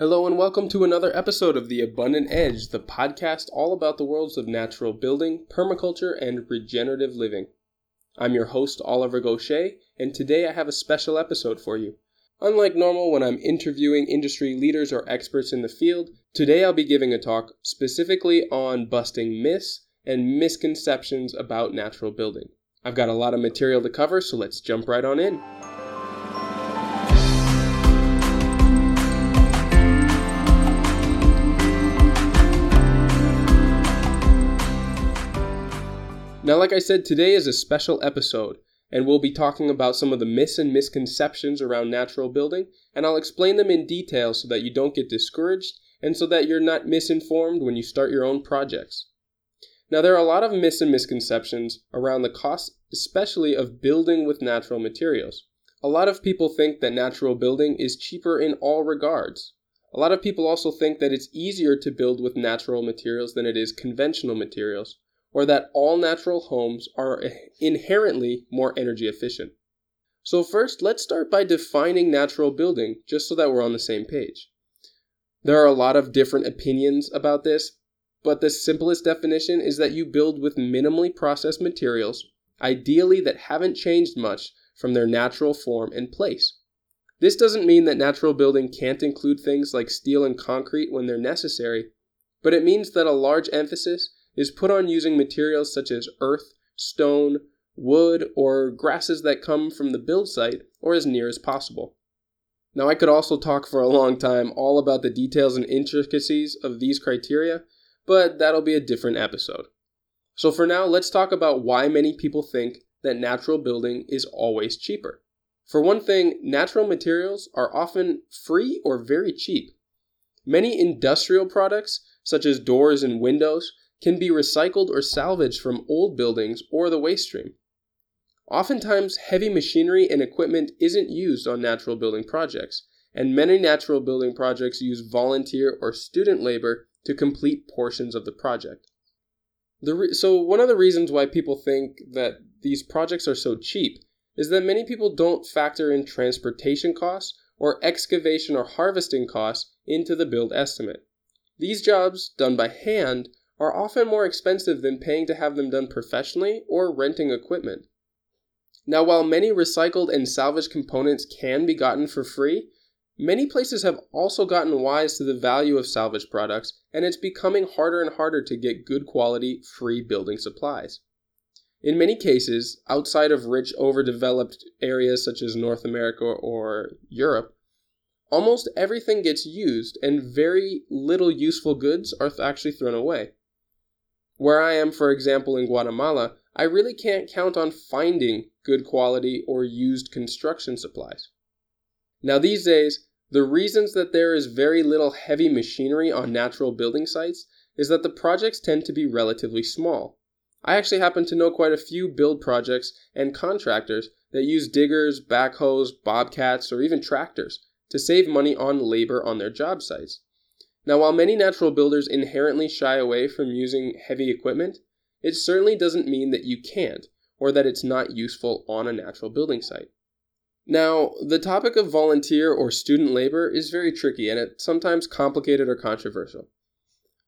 Hello, and welcome to another episode of The Abundant Edge, the podcast all about the worlds of natural building, permaculture, and regenerative living. I'm your host, Oliver Goshey, and today I have a special episode for you. Unlike normal when I'm interviewing industry leaders or experts in the field, today I'll be giving a talk specifically on busting myths and misconceptions about natural building. I've got a lot of material to cover, so let's jump right on in. Now, like I said, today is a special episode, and we'll be talking about some of the myths and misconceptions around natural building, and I'll explain them in detail so that you don't get discouraged and so that you're not misinformed when you start your own projects. Now, there are a lot of myths and misconceptions around the cost, especially of building with natural materials. A lot of people think that natural building is cheaper in all regards. A lot of people also think that it's easier to build with natural materials than it is conventional materials or that all natural homes are inherently more energy efficient. So, first, let's start by defining natural building, just so that we're on the same page. There are a lot of different opinions about this, but the simplest definition is that you build with minimally processed materials, ideally that haven't changed much from their natural form and place. This doesn't mean that natural building can't include things like steel and concrete when they're necessary, but it means that a large emphasis is put on using materials such as earth, stone, wood, or grasses that come from the build site or as near as possible. Now, I could also talk for a long time all about the details and intricacies of these criteria, but that'll be a different episode. So, for now, let's talk about why many people think that natural building is always cheaper. For one thing, natural materials are often free or very cheap. Many industrial products, such as doors and windows, can be recycled or salvaged from old buildings or the waste stream. Oftentimes, heavy machinery and equipment isn't used on natural building projects, and many natural building projects use volunteer or student labor to complete portions of the project. The re- so, one of the reasons why people think that these projects are so cheap is that many people don't factor in transportation costs or excavation or harvesting costs into the build estimate. These jobs, done by hand, are often more expensive than paying to have them done professionally or renting equipment. Now, while many recycled and salvaged components can be gotten for free, many places have also gotten wise to the value of salvaged products, and it's becoming harder and harder to get good quality, free building supplies. In many cases, outside of rich, overdeveloped areas such as North America or Europe, almost everything gets used, and very little useful goods are actually thrown away. Where I am, for example, in Guatemala, I really can't count on finding good quality or used construction supplies. Now, these days, the reasons that there is very little heavy machinery on natural building sites is that the projects tend to be relatively small. I actually happen to know quite a few build projects and contractors that use diggers, backhoes, bobcats, or even tractors to save money on labor on their job sites. Now, while many natural builders inherently shy away from using heavy equipment, it certainly doesn't mean that you can't, or that it's not useful on a natural building site. Now, the topic of volunteer or student labor is very tricky and it's sometimes complicated or controversial.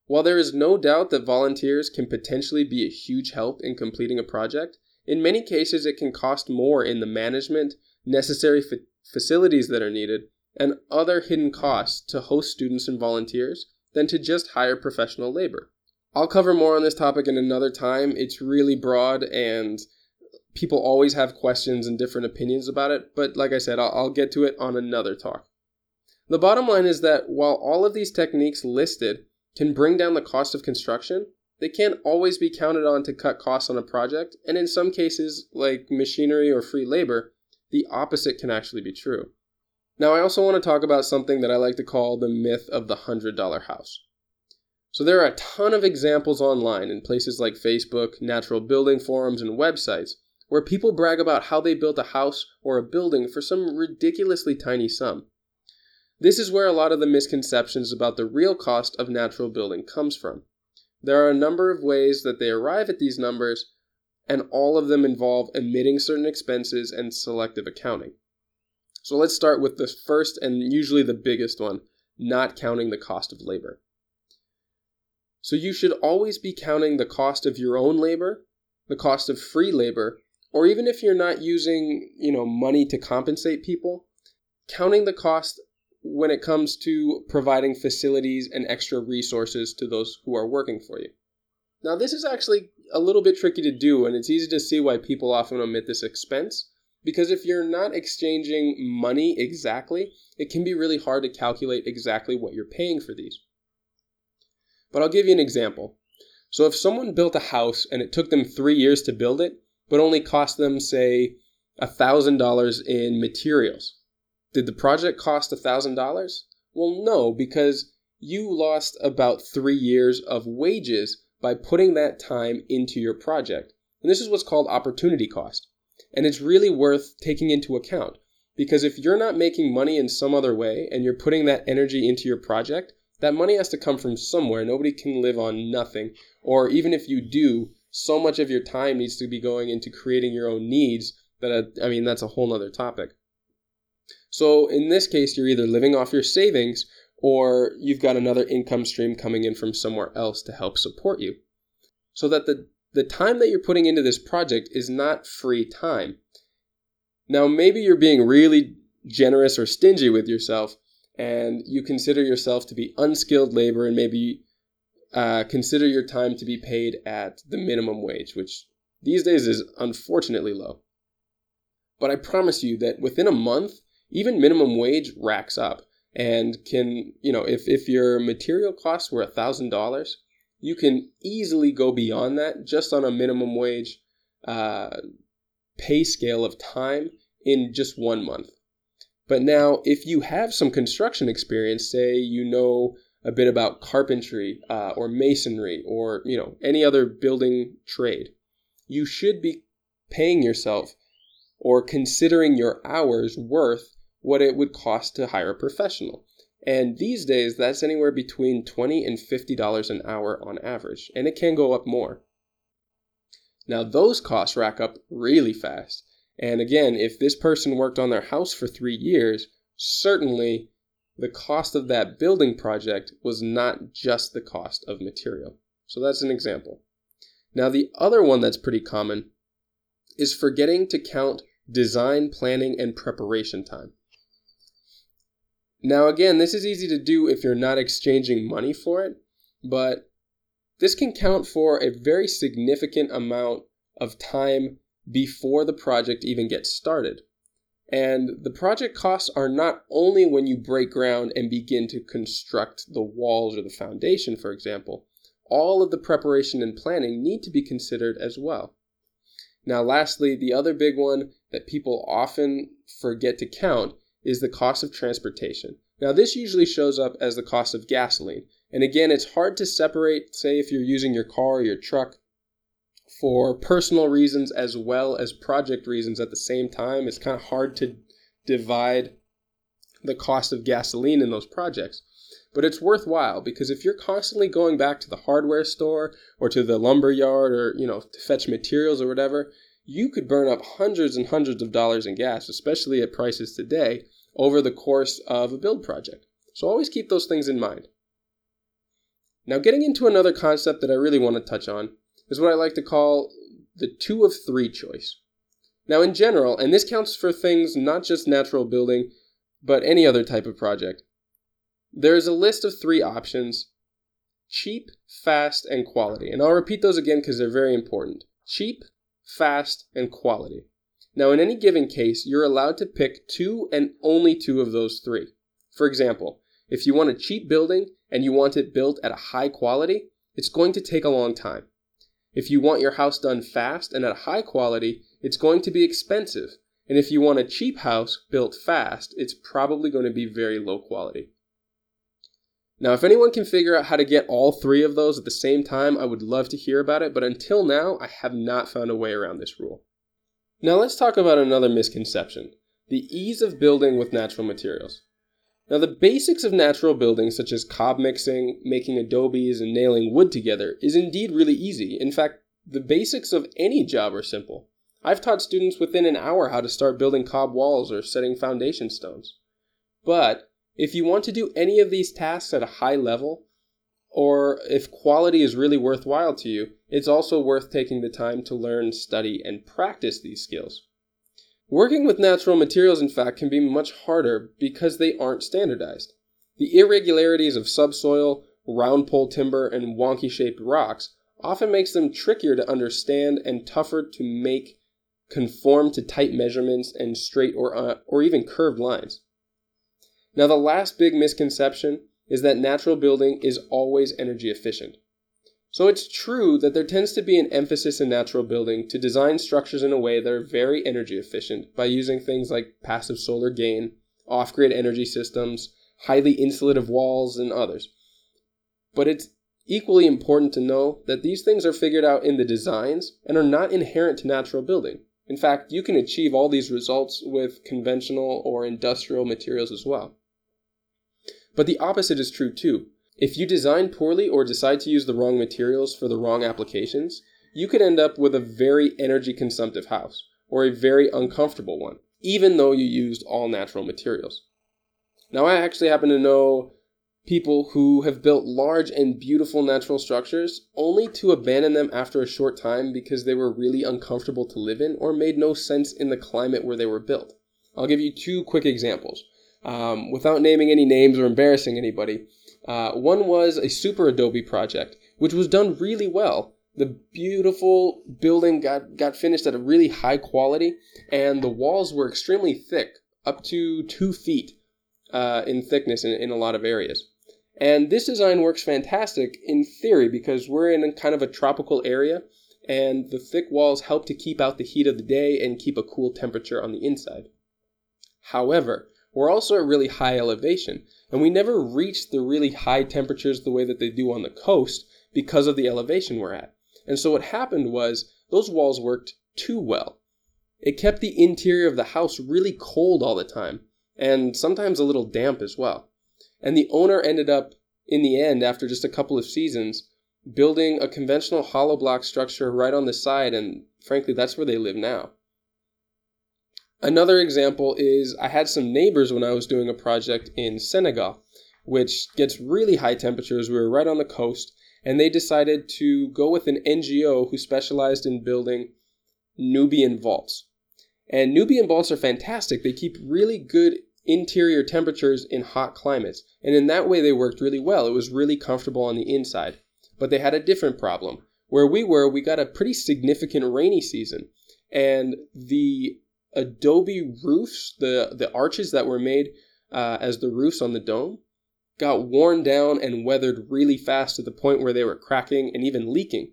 While there is no doubt that volunteers can potentially be a huge help in completing a project, in many cases it can cost more in the management, necessary fa- facilities that are needed, and other hidden costs to host students and volunteers than to just hire professional labor. I'll cover more on this topic in another time. It's really broad and people always have questions and different opinions about it, but like I said, I'll, I'll get to it on another talk. The bottom line is that while all of these techniques listed can bring down the cost of construction, they can't always be counted on to cut costs on a project, and in some cases, like machinery or free labor, the opposite can actually be true. Now, I also want to talk about something that I like to call the myth of the $100 house. So, there are a ton of examples online in places like Facebook, natural building forums, and websites where people brag about how they built a house or a building for some ridiculously tiny sum. This is where a lot of the misconceptions about the real cost of natural building comes from. There are a number of ways that they arrive at these numbers, and all of them involve omitting certain expenses and selective accounting. So let's start with the first and usually the biggest one not counting the cost of labor. So you should always be counting the cost of your own labor, the cost of free labor, or even if you're not using, you know, money to compensate people, counting the cost when it comes to providing facilities and extra resources to those who are working for you. Now, this is actually a little bit tricky to do, and it's easy to see why people often omit this expense. Because if you're not exchanging money exactly, it can be really hard to calculate exactly what you're paying for these. But I'll give you an example. So if someone built a house and it took them three years to build it, but only cost them, say, $1,000 in materials, did the project cost $1,000? Well, no, because you lost about three years of wages by putting that time into your project. And this is what's called opportunity cost. And it's really worth taking into account because if you're not making money in some other way and you're putting that energy into your project, that money has to come from somewhere. Nobody can live on nothing. Or even if you do, so much of your time needs to be going into creating your own needs that, I mean, that's a whole other topic. So in this case, you're either living off your savings or you've got another income stream coming in from somewhere else to help support you. So that the the time that you're putting into this project is not free time. Now, maybe you're being really generous or stingy with yourself, and you consider yourself to be unskilled labor, and maybe uh, consider your time to be paid at the minimum wage, which these days is unfortunately low. But I promise you that within a month, even minimum wage racks up and can, you know, if, if your material costs were $1,000, you can easily go beyond that just on a minimum wage uh, pay scale of time in just one month. But now, if you have some construction experience, say you know a bit about carpentry uh, or masonry or you know any other building trade, you should be paying yourself or considering your hours worth what it would cost to hire a professional. And these days, that's anywhere between 20 and $50 an hour on average, and it can go up more. Now, those costs rack up really fast. And again, if this person worked on their house for three years, certainly the cost of that building project was not just the cost of material. So that's an example. Now, the other one that's pretty common is forgetting to count design, planning, and preparation time. Now, again, this is easy to do if you're not exchanging money for it, but this can count for a very significant amount of time before the project even gets started. And the project costs are not only when you break ground and begin to construct the walls or the foundation, for example, all of the preparation and planning need to be considered as well. Now, lastly, the other big one that people often forget to count is the cost of transportation. Now, this usually shows up as the cost of gasoline. And again, it's hard to separate, say, if you're using your car or your truck for personal reasons as well as project reasons at the same time. It's kind of hard to divide the cost of gasoline in those projects. But it's worthwhile because if you're constantly going back to the hardware store or to the lumber yard or, you know, to fetch materials or whatever, you could burn up hundreds and hundreds of dollars in gas, especially at prices today, over the course of a build project. So always keep those things in mind. Now, getting into another concept that I really want to touch on is what I like to call the two of three choice. Now, in general, and this counts for things not just natural building, but any other type of project, there is a list of three options cheap, fast, and quality. And I'll repeat those again because they're very important. Cheap, fast, and quality. Now, in any given case, you're allowed to pick two and only two of those three. For example, if you want a cheap building and you want it built at a high quality, it's going to take a long time. If you want your house done fast and at a high quality, it's going to be expensive. And if you want a cheap house built fast, it's probably going to be very low quality. Now, if anyone can figure out how to get all three of those at the same time, I would love to hear about it, but until now, I have not found a way around this rule. Now, let's talk about another misconception the ease of building with natural materials. Now, the basics of natural building, such as cob mixing, making adobes, and nailing wood together, is indeed really easy. In fact, the basics of any job are simple. I've taught students within an hour how to start building cob walls or setting foundation stones. But If you want to do any of these tasks at a high level, or if quality is really worthwhile to you, it's also worth taking the time to learn, study, and practice these skills. Working with natural materials, in fact, can be much harder because they aren't standardized. The irregularities of subsoil, round pole timber, and wonky shaped rocks often makes them trickier to understand and tougher to make conform to tight measurements and straight or, uh, or even curved lines. Now, the last big misconception is that natural building is always energy efficient. So it's true that there tends to be an emphasis in natural building to design structures in a way that are very energy efficient by using things like passive solar gain, off grid energy systems, highly insulative walls, and others. But it's equally important to know that these things are figured out in the designs and are not inherent to natural building. In fact, you can achieve all these results with conventional or industrial materials as well. But the opposite is true too. If you design poorly or decide to use the wrong materials for the wrong applications, you could end up with a very energy consumptive house, or a very uncomfortable one, even though you used all natural materials. Now, I actually happen to know people who have built large and beautiful natural structures only to abandon them after a short time because they were really uncomfortable to live in or made no sense in the climate where they were built. I'll give you two quick examples. Um, without naming any names or embarrassing anybody, uh, one was a super adobe project, which was done really well. The beautiful building got, got finished at a really high quality, and the walls were extremely thick, up to two feet uh, in thickness in, in a lot of areas. And this design works fantastic in theory because we're in a kind of a tropical area, and the thick walls help to keep out the heat of the day and keep a cool temperature on the inside. However, we're also at really high elevation, and we never reach the really high temperatures the way that they do on the coast because of the elevation we're at. And so what happened was those walls worked too well. It kept the interior of the house really cold all the time, and sometimes a little damp as well. And the owner ended up, in the end, after just a couple of seasons, building a conventional hollow block structure right on the side, and frankly, that's where they live now. Another example is I had some neighbors when I was doing a project in Senegal, which gets really high temperatures. We were right on the coast, and they decided to go with an NGO who specialized in building Nubian vaults. And Nubian vaults are fantastic. They keep really good interior temperatures in hot climates. And in that way, they worked really well. It was really comfortable on the inside. But they had a different problem. Where we were, we got a pretty significant rainy season. And the adobe roofs, the, the arches that were made uh, as the roofs on the dome, got worn down and weathered really fast to the point where they were cracking and even leaking.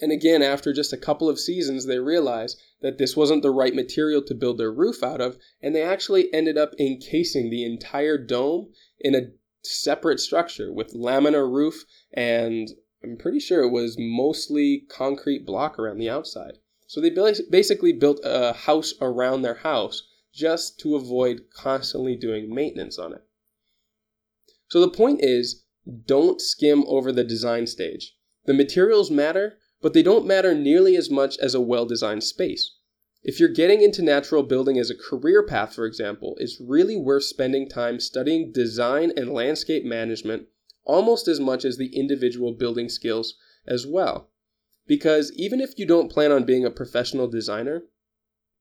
And again, after just a couple of seasons, they realized that this wasn't the right material to build their roof out of, and they actually ended up encasing the entire dome in a separate structure with laminar roof, and I'm pretty sure it was mostly concrete block around the outside. So they basically built a house around their house just to avoid constantly doing maintenance on it. So the point is don't skim over the design stage. The materials matter, but they don't matter nearly as much as a well designed space. If you're getting into natural building as a career path, for example, it's really worth spending time studying design and landscape management almost as much as the individual building skills as well. Because even if you don't plan on being a professional designer,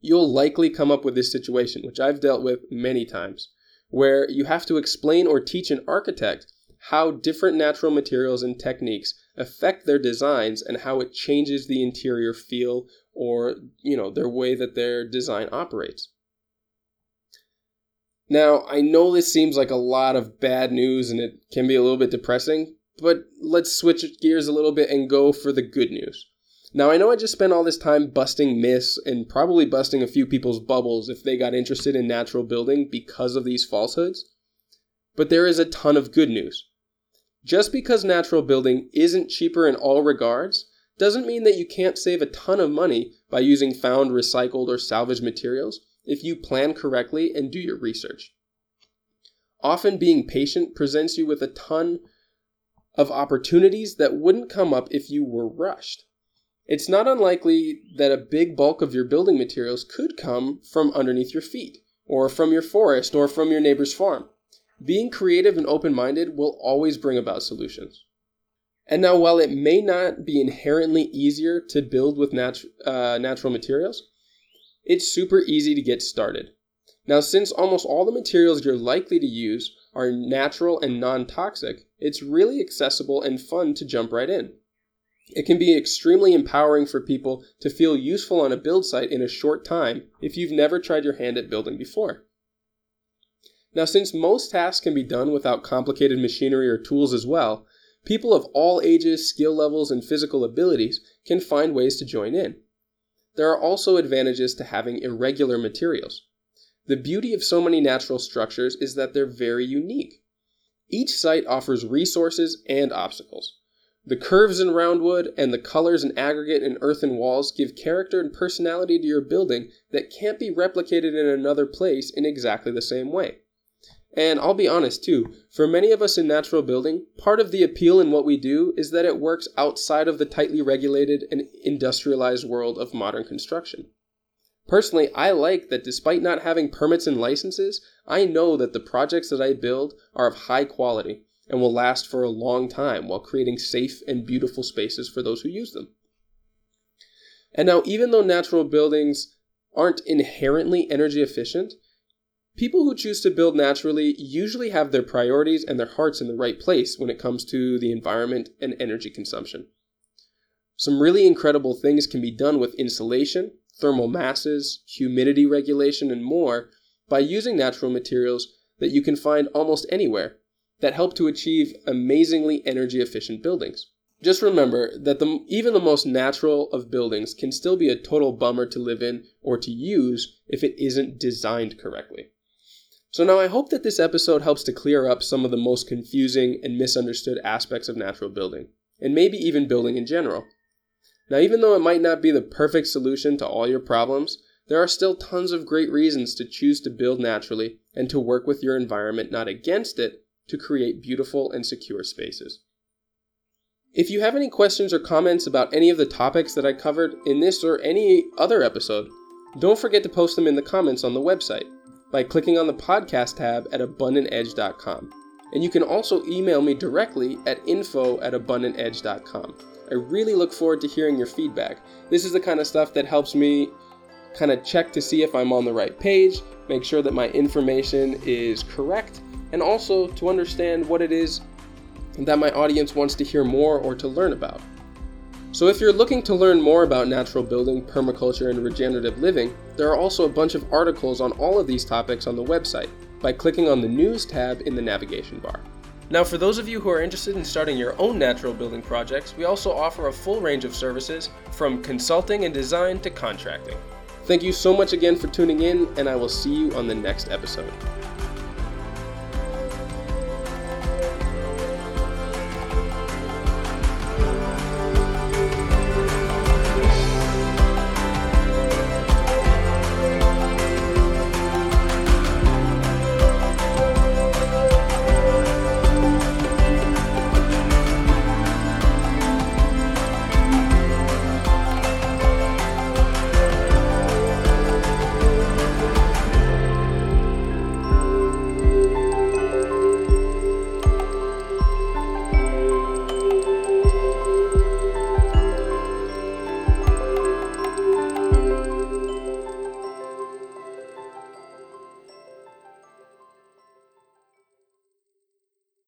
you'll likely come up with this situation, which I've dealt with many times, where you have to explain or teach an architect how different natural materials and techniques affect their designs and how it changes the interior feel or, you know, their way that their design operates. Now, I know this seems like a lot of bad news and it can be a little bit depressing, but let's switch gears a little bit and go for the good news. Now, I know I just spent all this time busting myths and probably busting a few people's bubbles if they got interested in natural building because of these falsehoods, but there is a ton of good news. Just because natural building isn't cheaper in all regards doesn't mean that you can't save a ton of money by using found, recycled, or salvaged materials if you plan correctly and do your research. Often being patient presents you with a ton of opportunities that wouldn't come up if you were rushed. It's not unlikely that a big bulk of your building materials could come from underneath your feet, or from your forest, or from your neighbor's farm. Being creative and open minded will always bring about solutions. And now, while it may not be inherently easier to build with uh, natural materials, it's super easy to get started. Now, since almost all the materials you're likely to use are natural and non toxic, it's really accessible and fun to jump right in. It can be extremely empowering for people to feel useful on a build site in a short time if you've never tried your hand at building before. Now, since most tasks can be done without complicated machinery or tools as well, people of all ages, skill levels, and physical abilities can find ways to join in. There are also advantages to having irregular materials. The beauty of so many natural structures is that they're very unique. Each site offers resources and obstacles. The curves in roundwood and the colors in aggregate and earthen walls give character and personality to your building that can't be replicated in another place in exactly the same way. And I'll be honest too, for many of us in natural building, part of the appeal in what we do is that it works outside of the tightly regulated and industrialized world of modern construction. Personally, I like that despite not having permits and licenses, I know that the projects that I build are of high quality and will last for a long time while creating safe and beautiful spaces for those who use them. And now, even though natural buildings aren't inherently energy efficient, people who choose to build naturally usually have their priorities and their hearts in the right place when it comes to the environment and energy consumption. Some really incredible things can be done with insulation, thermal masses, humidity regulation, and more by using natural materials that you can find almost anywhere that help to achieve amazingly energy efficient buildings. Just remember that the, even the most natural of buildings can still be a total bummer to live in or to use if it isn't designed correctly. So, now I hope that this episode helps to clear up some of the most confusing and misunderstood aspects of natural building, and maybe even building in general. Now, even though it might not be the perfect solution to all your problems, there are still tons of great reasons to choose to build naturally and to work with your environment, not against it, to create beautiful and secure spaces. If you have any questions or comments about any of the topics that I covered in this or any other episode, don't forget to post them in the comments on the website by clicking on the podcast tab at abundantedge.com. And you can also email me directly at info at abundantedge.com. I really look forward to hearing your feedback. This is the kind of stuff that helps me kind of check to see if I'm on the right page, make sure that my information is correct, and also to understand what it is that my audience wants to hear more or to learn about. So, if you're looking to learn more about natural building, permaculture, and regenerative living, there are also a bunch of articles on all of these topics on the website by clicking on the News tab in the navigation bar. Now, for those of you who are interested in starting your own natural building projects, we also offer a full range of services from consulting and design to contracting. Thank you so much again for tuning in, and I will see you on the next episode.